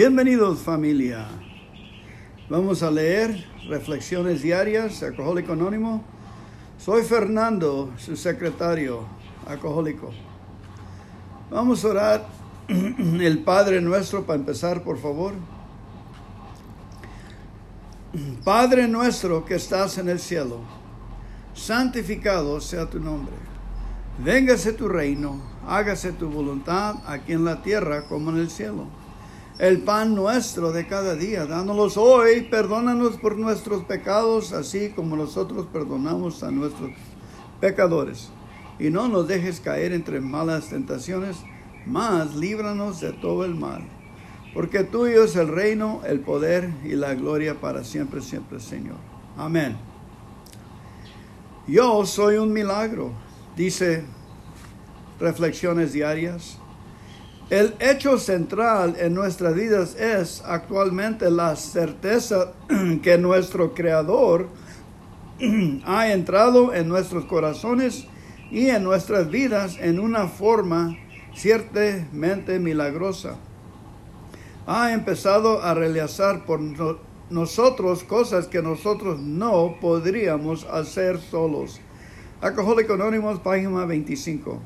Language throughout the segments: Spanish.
Bienvenidos familia. Vamos a leer reflexiones diarias, alcohólico anónimo. Soy Fernando, su secretario, alcohólico. Vamos a orar el Padre nuestro para empezar, por favor. Padre nuestro que estás en el cielo, santificado sea tu nombre. Véngase tu reino, hágase tu voluntad aquí en la tierra como en el cielo. El pan nuestro de cada día, dánoslos hoy, perdónanos por nuestros pecados, así como nosotros perdonamos a nuestros pecadores. Y no nos dejes caer entre malas tentaciones, mas líbranos de todo el mal porque tuyo es el reino, el poder y la gloria para siempre, siempre, Señor. Amén. Yo soy un milagro, dice Reflexiones Diarias. El hecho central en nuestras vidas es actualmente la certeza que nuestro Creador ha entrado en nuestros corazones y en nuestras vidas en una forma ciertamente milagrosa ha empezado a realizar por nosotros cosas que nosotros no podríamos hacer solos. Alcohólico Anónimos, página 25.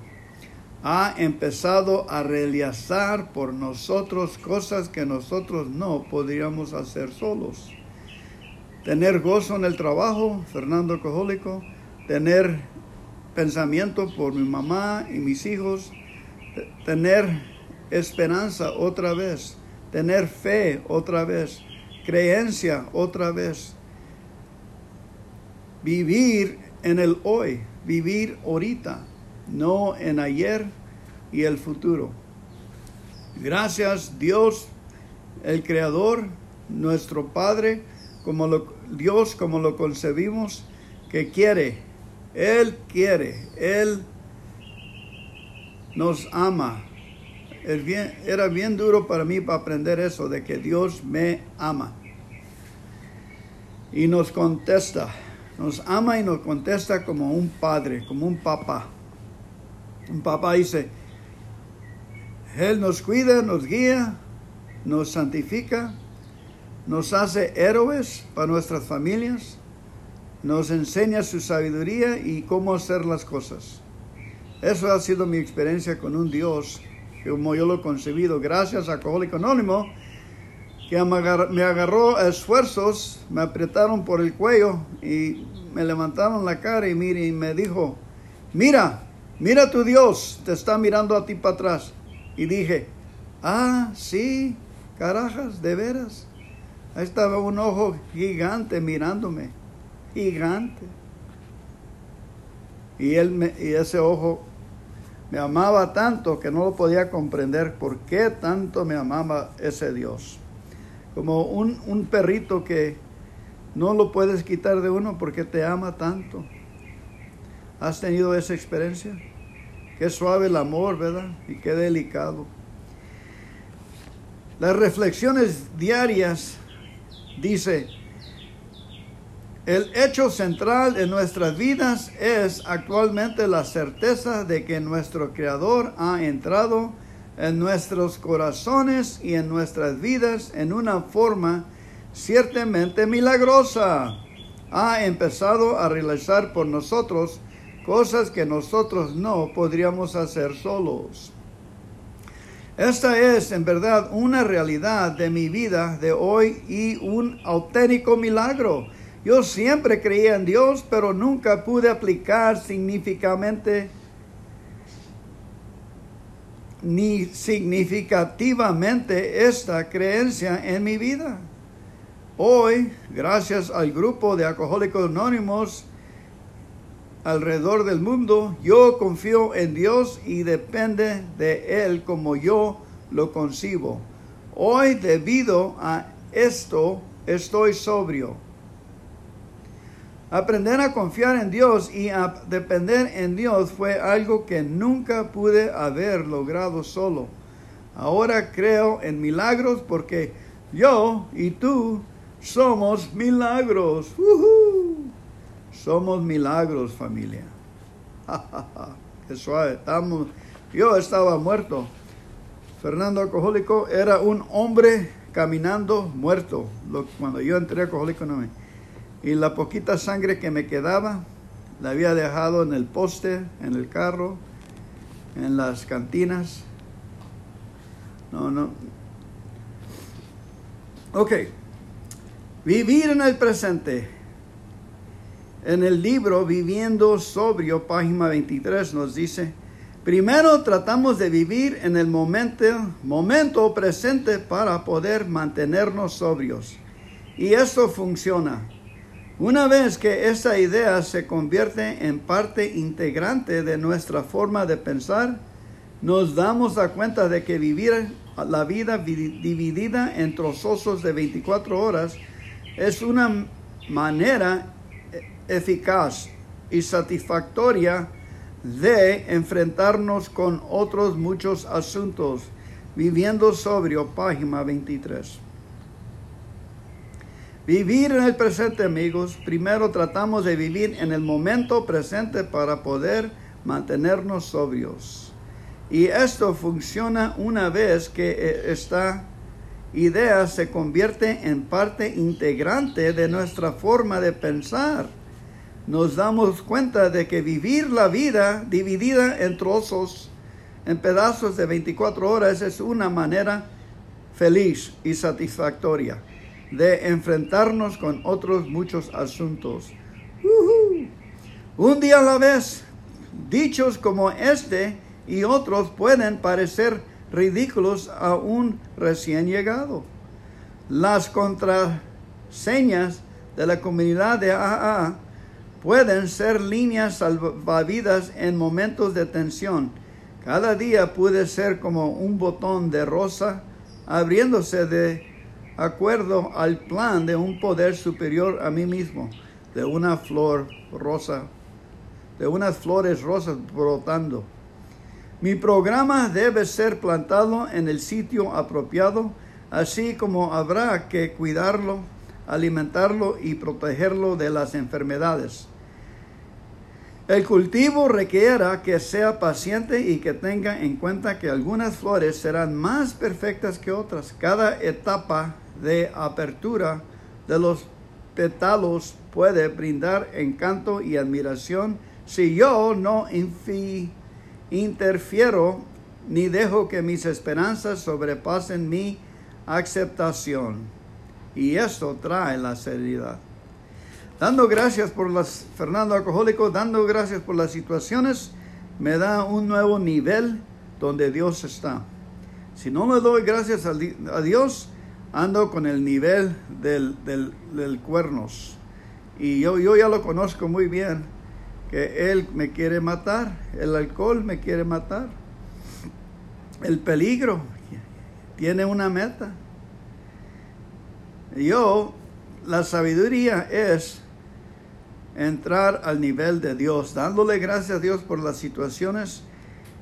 Ha empezado a realizar por nosotros cosas que nosotros no podríamos hacer solos. Tener gozo en el trabajo, Fernando Alcohólico. Tener pensamiento por mi mamá y mis hijos. Tener esperanza otra vez tener fe otra vez, creencia otra vez, vivir en el hoy, vivir ahorita, no en ayer y el futuro. Gracias Dios, el Creador, nuestro Padre, como lo, Dios como lo concebimos, que quiere, Él quiere, Él nos ama, era bien duro para mí para aprender eso, de que Dios me ama. Y nos contesta, nos ama y nos contesta como un padre, como un papá. Un papá dice, Él nos cuida, nos guía, nos santifica, nos hace héroes para nuestras familias, nos enseña su sabiduría y cómo hacer las cosas. Eso ha sido mi experiencia con un Dios como yo lo he concebido, gracias a Alcohólico Anónimo, que me agarró esfuerzos, me apretaron por el cuello y me levantaron la cara y, mire, y me dijo, mira, mira tu Dios, te está mirando a ti para atrás. Y dije, ah, sí, carajas, de veras. Ahí estaba un ojo gigante mirándome, gigante. Y, él y ese ojo me amaba tanto que no lo podía comprender por qué tanto me amaba ese Dios. Como un, un perrito que no lo puedes quitar de uno porque te ama tanto. ¿Has tenido esa experiencia? Qué suave el amor, ¿verdad? Y qué delicado. Las reflexiones diarias dice, el hecho central en nuestras vidas es actualmente la certeza de que nuestro Creador ha entrado en nuestros corazones y en nuestras vidas en una forma ciertamente milagrosa. Ha empezado a realizar por nosotros cosas que nosotros no podríamos hacer solos. Esta es en verdad una realidad de mi vida de hoy y un auténtico milagro yo siempre creía en Dios, pero nunca pude aplicar significativamente ni significativamente esta creencia en mi vida. Hoy, gracias al grupo de alcohólicos anónimos alrededor del mundo, yo confío en Dios y depende de Él como yo lo concibo. Hoy, debido a esto, estoy sobrio. Aprender a confiar en Dios y a depender en Dios fue algo que nunca pude haber logrado solo. Ahora creo en milagros porque yo y tú somos milagros. Somos milagros, familia. Qué suave. Estamos, yo estaba muerto. Fernando Alcohólico era un hombre caminando muerto cuando yo entré a Alcohólico Anónimo. Y la poquita sangre que me quedaba la había dejado en el poste, en el carro, en las cantinas. No, no. Ok. Vivir en el presente. En el libro Viviendo Sobrio, página 23, nos dice, primero tratamos de vivir en el momento, presente para poder mantenernos sobrios. Y esto funciona. Una vez que esa idea se convierte en parte integrante de nuestra forma de pensar, nos damos cuenta de que vivir la vida dividida en trozos de 24 horas es una manera eficaz y satisfactoria de enfrentarnos con otros muchos asuntos. Viviendo sobrio, página 23. Vivir en el presente, amigos. Primero tratamos de vivir en el momento presente para poder mantenernos sobrios. Y esto funciona una vez que eh, esta idea se convierte en parte integrante de nuestra forma de pensar. Nos damos cuenta de que vivir la vida dividida en trozos, en pedazos de 24 horas, es una manera feliz y satisfactoria de enfrentarnos con otros muchos asuntos. Un día a la vez, dichos como este y otros pueden parecer ridículos a un recién llegado. Las contraseñas de la comunidad de AA pueden ser líneas salvavidas en momentos de tensión. Cada día puede ser como un botón de rosa abriéndose de acuerdo al plan de un poder superior a mí mismo, de una flor rosa, de unas flores rosas brotando. Mi programa debe ser plantado en el sitio apropiado, así como habrá que cuidarlo, alimentarlo y protegerlo de las enfermedades. El cultivo requiera que sea paciente y que tenga en cuenta que algunas flores serán más perfectas que otras. Cada etapa de apertura de los pétalos puede brindar encanto y admiración si yo no interfiero ni dejo que mis esperanzas sobrepasen mi aceptación. Y esto trae la seriedad. Dando gracias por las, Fernando Alcohólico, dando gracias por las situaciones, me da un nuevo nivel donde Dios está. Si no me doy gracias a Dios, ando con el nivel del, del, cuernos. Y yo, yo ya lo conozco muy bien, que él me quiere matar, el alcohol me quiere matar, el peligro tiene una meta. Yo, la sabiduría es entrar al nivel de Dios, dándole gracias a Dios por las situaciones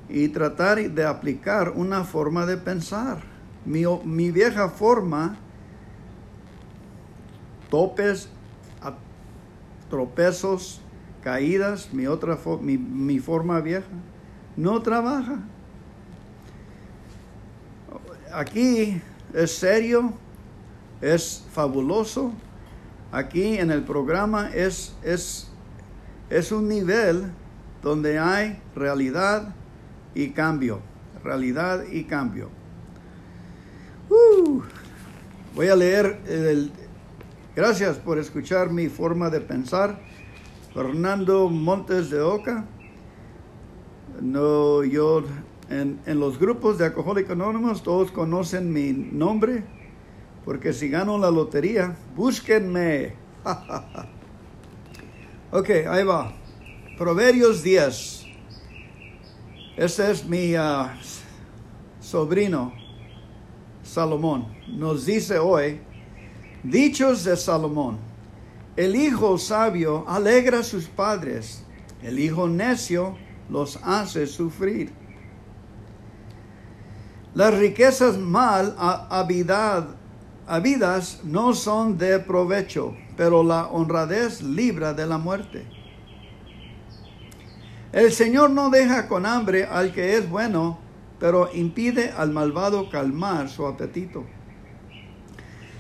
y tratar de aplicar una forma de pensar mi, vieja forma, topes, tropezos, caídas, mi otra mi, mi forma vieja, no trabaja. Aquí es serio, es fabuloso. Aquí en el programa es, es, es un nivel donde hay realidad y cambio, realidad y cambio. Uh, voy a leer el... Gracias por escuchar mi forma de pensar. Fernando Montes de Oca. No, yo en, en los grupos de Alcohólicos Anónimos todos conocen mi nombre, porque si gano la lotería, búsquenme. ok, ahí va. Proverbios 10. Este es mi ah, sobrino, Salomón. Nos dice hoy, dichos de Salomón, el hijo sabio alegra a sus padres, el hijo necio los hace sufrir. Las riquezas mal habidas no son de provecho, pero la honradez libra de la muerte. El Señor no deja con hambre al que es bueno, pero impide al malvado calmar su apetito.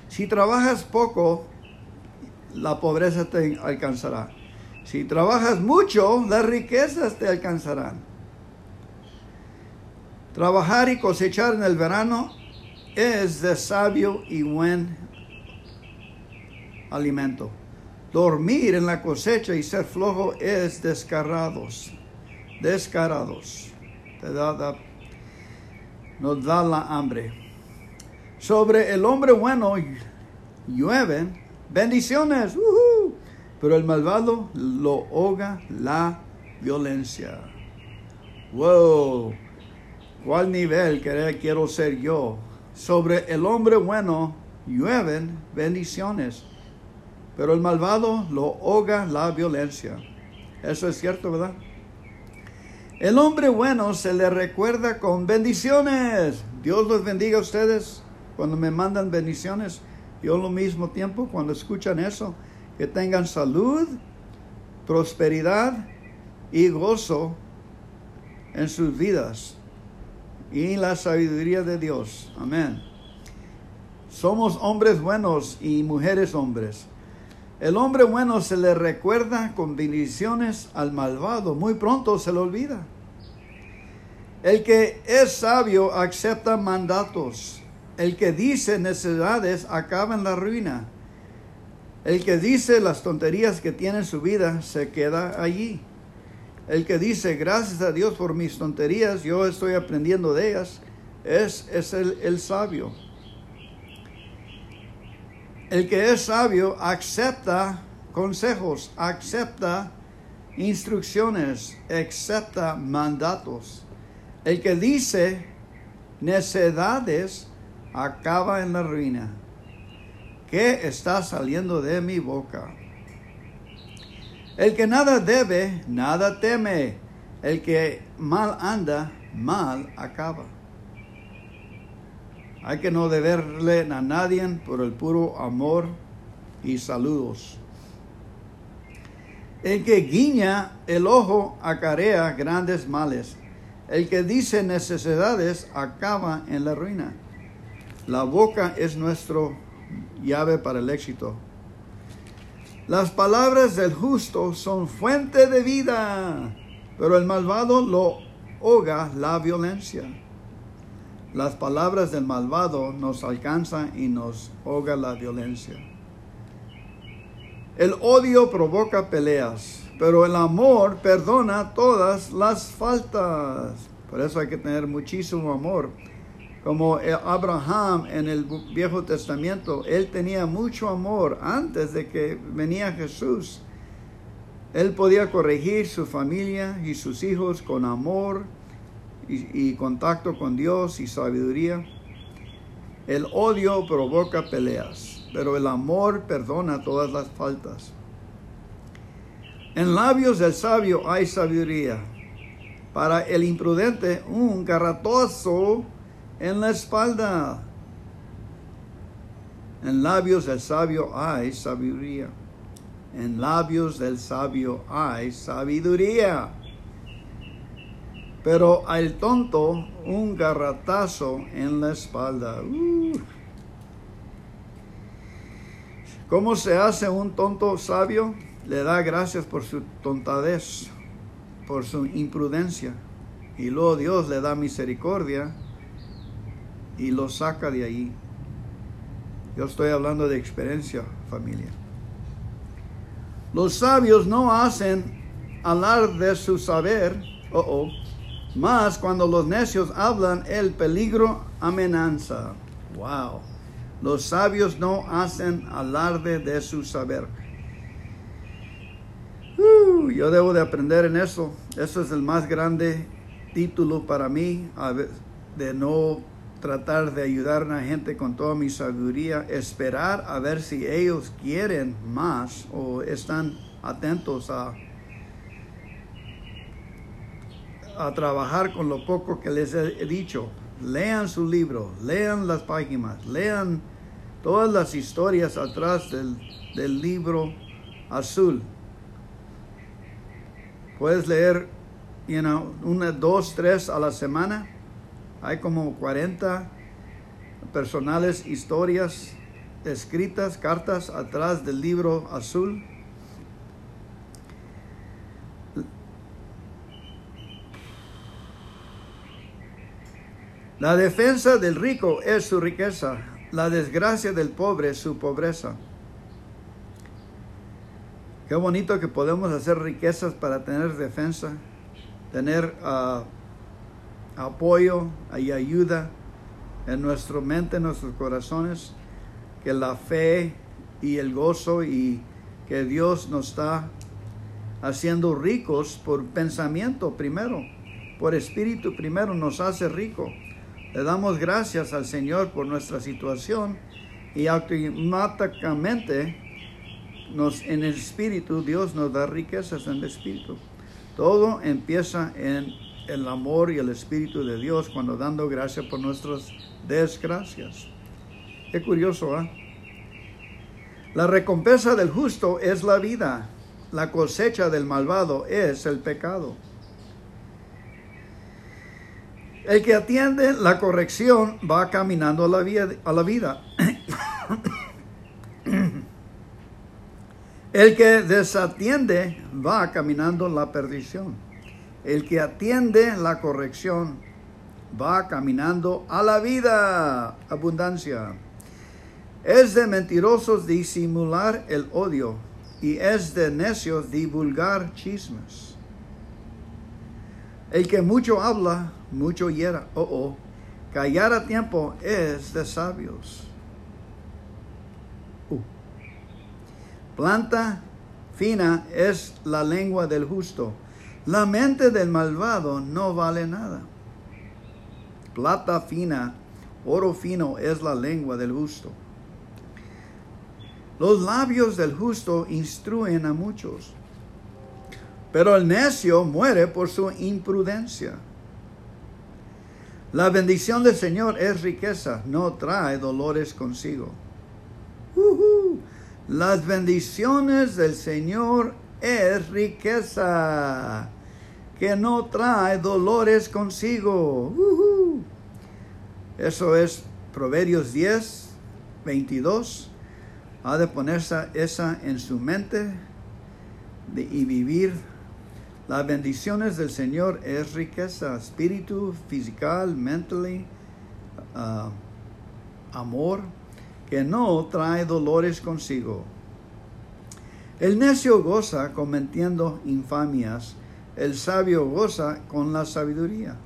Si trabajas poco, la pobreza te alcanzará. Si trabajas mucho, las riquezas te alcanzarán. Trabajar y cosechar en el verano es de sabio y buen alimento. Dormir en la cosecha y ser flojo es descarados. Descarados. Te nos da la hambre. Sobre el hombre bueno llueven bendiciones, pero el malvado lo ahoga la violencia. Wow, ¿cuál nivel quiero ser yo? Sobre el hombre bueno llueven bendiciones, pero el malvado lo ahoga la violencia. Eso es cierto, ¿verdad? El hombre bueno se le recuerda con bendiciones. Dios los bendiga a ustedes cuando me mandan bendiciones. Yo al mismo tiempo, cuando escuchan eso, que tengan salud, prosperidad y gozo en sus vidas y la sabiduría de Dios. Amén. Somos hombres buenos y mujeres hombres. El hombre bueno se le recuerda con bendiciones al malvado. Muy pronto se le olvida. El que es sabio acepta mandatos. El que dice necesidades acaba en la ruina. El que dice las tonterías que tiene en su vida se queda allí. El que dice gracias a Dios por mis tonterías, yo estoy aprendiendo de ellas, es, es el, el sabio. El que es sabio acepta consejos, acepta instrucciones, acepta mandatos. El que dice necedades acaba en la ruina. ¿Qué está saliendo de mi boca? El que nada debe, nada teme. El que mal anda, mal acaba. Hay que no deberle a nadie por el puro amor y saludos. El que guiña el ojo acarea grandes males. El que dice necesidades acaba en la ruina. La boca es nuestro llave para el éxito. Las palabras del justo son fuente de vida, pero el malvado lo ahoga la violencia. Las palabras del malvado nos alcanzan y nos ahoga la violencia. El odio provoca peleas, pero el amor perdona todas las faltas. Por eso hay que tener muchísimo amor. Como Abraham en el Viejo Testamento, él tenía mucho amor antes de que venía Jesús. Él podía corregir su familia y sus hijos con amor y, contacto con Dios y sabiduría. El odio provoca peleas, pero el amor perdona todas las faltas. En labios del sabio hay sabiduría. Para el imprudente un garratoso en la espalda. En labios del sabio hay sabiduría. En labios del sabio hay sabiduría. Pero al tonto un garratazo en la espalda. Uh. ¿Cómo se hace un tonto sabio? Le da gracias por su tontadez, por su imprudencia. Y luego Dios le da misericordia y lo saca de ahí. Yo estoy hablando de experiencia, familia. Los sabios no hacen hablar de su saber, oh, oh, más cuando los necios hablan, el peligro amenaza. Wow. Los sabios no hacen alarde de su saber. Uh, yo debo de aprender en eso. Eso es el más grande título para mí, de no tratar de ayudar a la gente con toda mi sabiduría, esperar a ver si ellos quieren más o están atentos a a trabajar con lo poco que les he dicho. Lean su libro, lean las páginas, lean todas las historias atrás del, libro azul. Puedes leer, una, dos, tres a la semana. Hay como 40 personales historias escritas, cartas atrás del libro azul. La defensa del rico es su riqueza, la desgracia del pobre es su pobreza. Qué bonito que podemos hacer riquezas para tener defensa, tener uh, apoyo y ayuda en nuestra mente, en nuestros corazones, que la fe y el gozo y que Dios nos está haciendo ricos por pensamiento primero, por espíritu primero nos hace rico. Le damos gracias al Señor por nuestra situación y automáticamente nos, en el espíritu Dios nos da riquezas en el espíritu. Todo empieza en el amor y el espíritu de Dios cuando dando gracias por nuestras desgracias. Qué curioso, ¿ah? La recompensa del justo es la vida, la cosecha del malvado es el pecado. El que atiende la corrección va caminando a la, a la vida. El que desatiende va caminando la perdición. El que atiende la corrección va caminando a la vida, abundancia. Es de mentirosos disimular el odio y es de necios divulgar chismes. El que mucho habla, mucho hiera. Oh, oh. Callar a tiempo es de sabios. Uh. Planta fina es la lengua del justo. La mente del malvado no vale nada. Plata fina, oro fino es la lengua del justo. Los labios del justo instruyen a muchos, pero el necio muere por su imprudencia. La bendición del Señor es riqueza, no trae dolores consigo. Las bendiciones del Señor es riqueza que no trae dolores consigo. Eso es Proverbios 10, 22. Ha de ponerse esa en su mente y vivir. Las bendiciones del Señor es riqueza, espíritu, físical, mental, ah, amor, que no trae dolores consigo. El necio goza cometiendo infamias, el sabio goza con la sabiduría.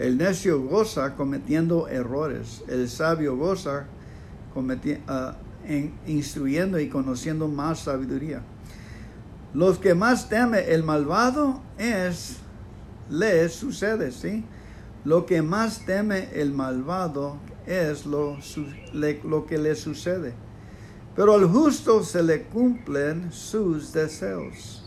El necio goza cometiendo errores, el sabio goza uh, instruyendo y conociendo más sabiduría. Los que más teme el malvado es, le sucede, ¿sí? Lo que más teme el malvado es lo, lo que le sucede. Pero al justo se le cumplen sus deseos.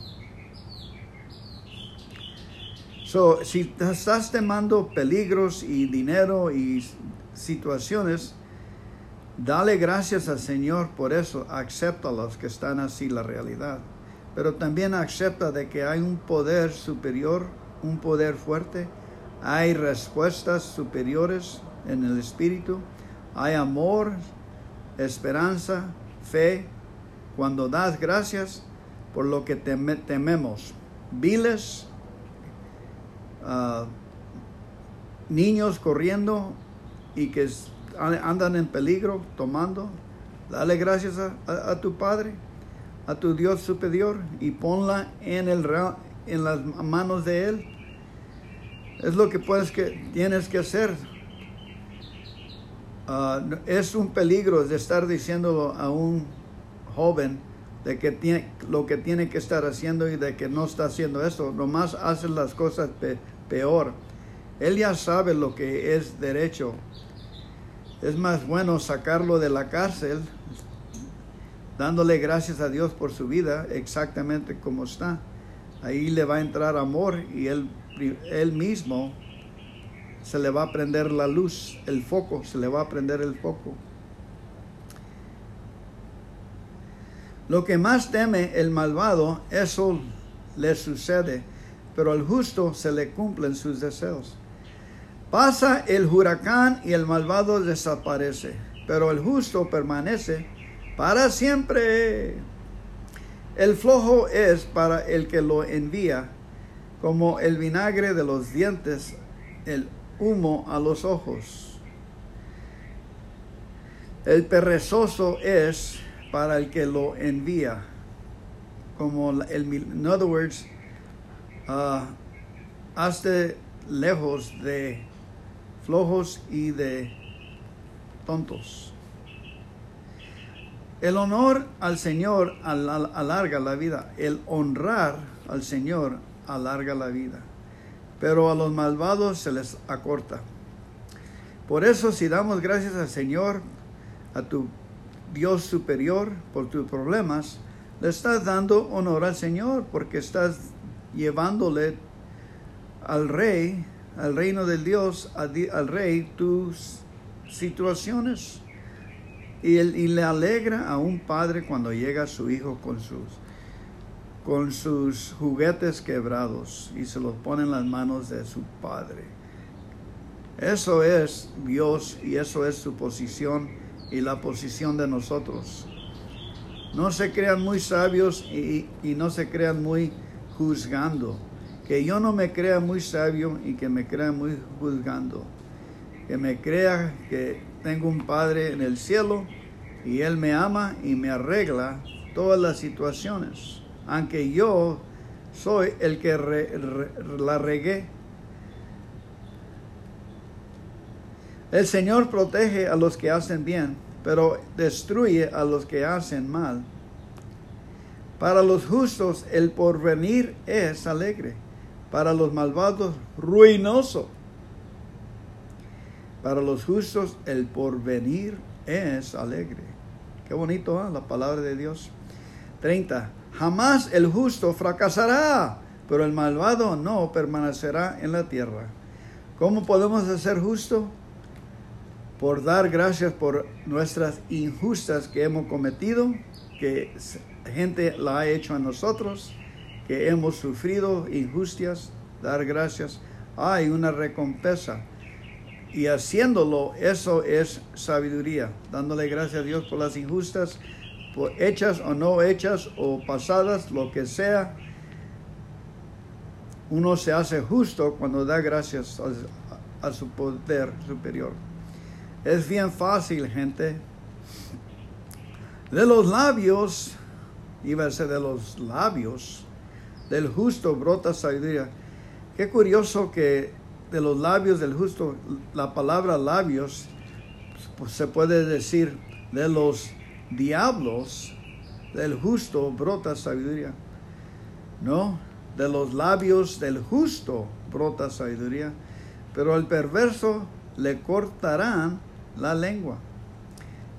So, si estás temando peligros y dinero y situaciones, dale gracias al Señor por eso. Acepta los que están así la realidad. Pero también acepta de que hay un poder superior, un poder fuerte. Hay respuestas superiores en el espíritu. Hay amor, esperanza, fe, cuando das gracias por lo que tememos. Viles, ah, niños corriendo y que andan en peligro tomando, dale gracias a, tu Padre, a tu Dios superior y ponla en, el, en las manos de Él. Es lo que puedes que tienes que hacer Ah, es un peligro de estar diciéndolo a un joven de que tiene, lo que tiene que estar haciendo y de que no está haciendo eso. Nomás hace las cosas peor. Él ya sabe lo que es derecho. Es más bueno sacarlo de la cárcel, dándole gracias a Dios por su vida, exactamente como está. Ahí le va a entrar amor y él, él mismo se le va a prender la luz, el foco, se le va a prender el foco. Lo que más teme el malvado, eso le sucede, pero al justo se le cumplen sus deseos. Pasa el huracán y el malvado desaparece, pero el justo permanece para siempre. El flojo es para el que lo envía, como el vinagre de los dientes, el humo a los ojos. El perezoso es para el que lo envía, como el, in other words, uh, hazte lejos de flojos y de tontos. El honor al Señor alarga la vida. El honrar al Señor alarga la vida. Pero a los malvados se les acorta. Por eso si damos gracias al Señor, a tu Dios superior por tus problemas, le estás dando honor al Señor porque estás llevándole al rey, al reino del Dios, al rey tus situaciones. Y, y, le alegra a un padre cuando llega su hijo con sus, con sus juguetes quebrados y se los pone en las manos de su padre. Eso es Dios y eso es su posición y la posición de nosotros. No se crean muy sabios y, y no se crean muy juzgando. Que yo no me crea muy sabio y que me crea muy juzgando. Que me crea que tengo un Padre en el cielo y Él me ama y me arregla todas las situaciones. Aunque yo soy el que la regué. El Señor protege a los que hacen bien, pero destruye a los que hacen mal. Para los justos el porvenir es alegre, para los malvados ruinoso. Para los justos el porvenir es alegre. Qué bonito ¿eh? la palabra de Dios. 30. Jamás el justo fracasará, pero el malvado no permanecerá en la tierra. ¿Cómo podemos ser justos? Por dar gracias por nuestras injustas que hemos cometido, que gente la ha hecho a nosotros, que hemos sufrido injusticias, dar gracias. Hay una recompensa y haciéndolo, eso es sabiduría, dándole gracias a Dios por las injustas, hechas o no hechas o pasadas, lo que sea. Uno se hace justo cuando da gracias a, a su poder superior. Es bien fácil, gente. De los labios, iba a ser de los labios, del justo brota sabiduría. Qué curioso que de los labios del justo, la palabra labios pues, se puede decir de los diablos del justo brota sabiduría. No, de los labios del justo brota sabiduría, pero al perverso le cortarán la lengua.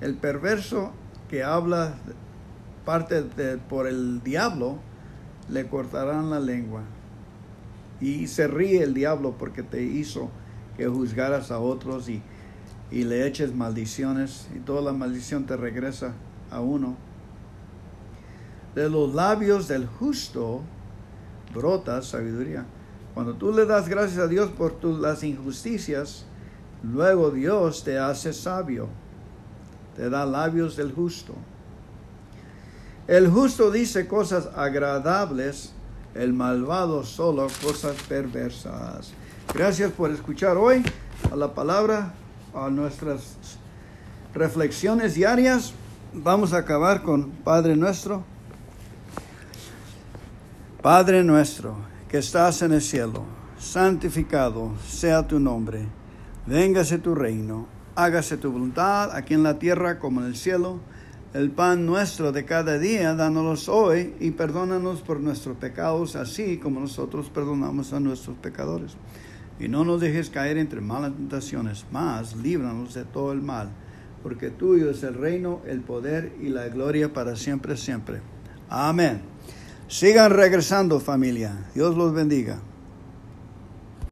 El perverso que habla parte por el diablo, le cortarán la lengua. Y se ríe el diablo porque te hizo que juzgaras a otros y, y le eches maldiciones y toda la maldición te regresa a uno. De los labios del justo brota sabiduría. Cuando tú le das gracias a Dios por tus las injusticias, luego Dios te hace sabio. Te da labios del justo. El justo dice cosas agradables el malvado solo cosas perversas. Gracias por escuchar hoy a la palabra, a nuestras reflexiones diarias. Vamos a acabar con Padre nuestro. Padre nuestro, que estás en el cielo, santificado sea tu nombre. Véngase tu reino, hágase tu voluntad aquí en la tierra como en el cielo. El pan nuestro de cada día, dánolos hoy y perdónanos por nuestros pecados, así como nosotros perdonamos a nuestros pecadores. Y no nos dejes caer entre malas tentaciones, mas líbranos de todo el mal, porque tuyo es el reino, el poder y la gloria para siempre, siempre. Amén. Sigan regresando familia. Dios los bendiga.